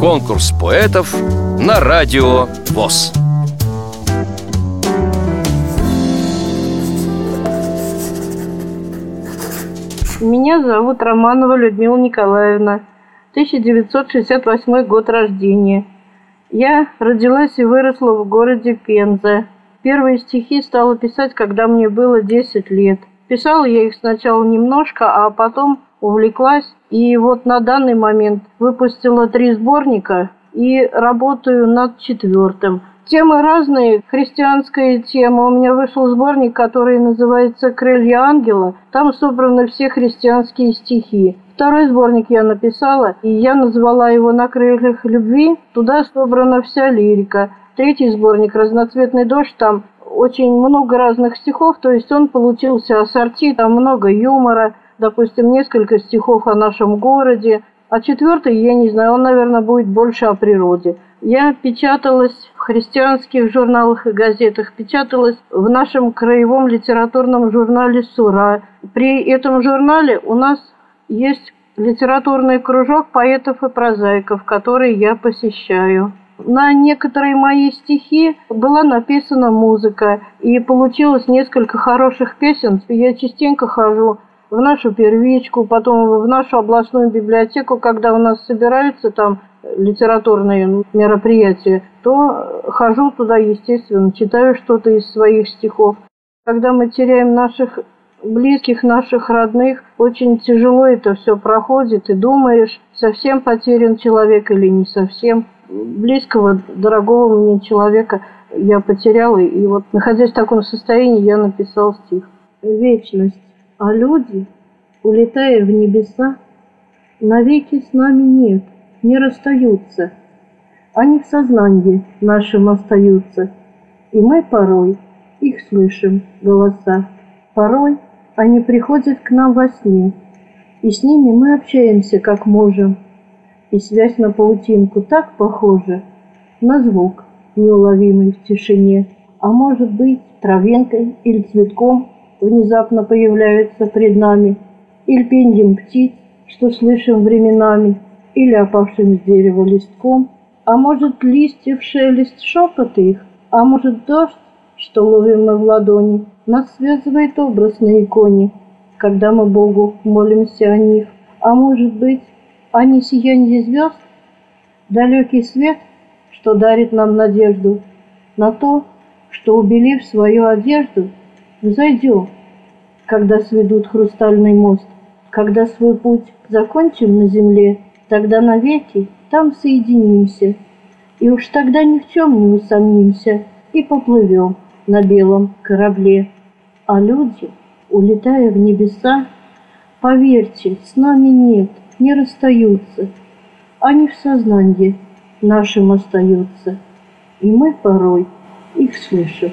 Конкурс поэтов на радио ВОЗ. Меня зовут Романова Людмила Николаевна, 1968 год рождения. Я родилась и выросла в городе Пенза. Первые стихи стала писать, когда мне было 10 лет. Писала я их сначала немножко, а потом увлеклась. И вот на данный момент выпустила три сборника и работаю над четвертым. Темы разные. Христианская тема. У меня вышел сборник, который называется «Крылья ангела». Там собраны все христианские стихи. Второй сборник я написала, и я назвала его «На крыльях любви». Туда собрана вся лирика. Третий сборник «Разноцветный дождь». Там очень много разных стихов, то есть он получился ассорти, там много юмора, допустим, несколько стихов о нашем городе. А четвертый, я не знаю, он, наверное, будет больше о природе. Я печаталась в христианских журналах и газетах, печаталась в нашем краевом литературном журнале «Сура». При этом журнале у нас есть литературный кружок поэтов и прозаиков, который я посещаю. На некоторые мои стихи была написана музыка, и получилось несколько хороших песен. Я частенько хожу в нашу первичку, потом в нашу областную библиотеку, когда у нас собираются там литературные мероприятия, то хожу туда, естественно, читаю что-то из своих стихов. Когда мы теряем наших близких, наших родных, очень тяжело это все проходит, и думаешь, совсем потерян человек или не совсем. Близкого, дорогого мне человека я потеряла, и вот находясь в таком состоянии, я написал стих. Вечность. А люди, улетая в небеса, навеки с нами нет, не расстаются. Они в сознании нашем остаются, и мы порой их слышим голоса. Порой они приходят к нам во сне, и с ними мы общаемся как можем. И связь на паутинку так похожа на звук, неуловимый в тишине. А может быть, травинкой или цветком внезапно появляются пред нами, или пеньем птиц, что слышим временами, или опавшим с дерева листком, а может, листьев шелест шепот их, а может, дождь, что ловим мы в ладони, нас связывает образ на иконе, когда мы Богу молимся о них. А может быть, они сияние звезд, далекий свет, что дарит нам надежду на то, что, убелив свою одежду, взойдем, когда сведут хрустальный мост, когда свой путь закончим на земле, тогда навеки там соединимся, и уж тогда ни в чем не усомнимся и поплывем на белом корабле. А люди, улетая в небеса, поверьте, с нами нет, не расстаются. Они в сознании нашим остаются, и мы порой их слышим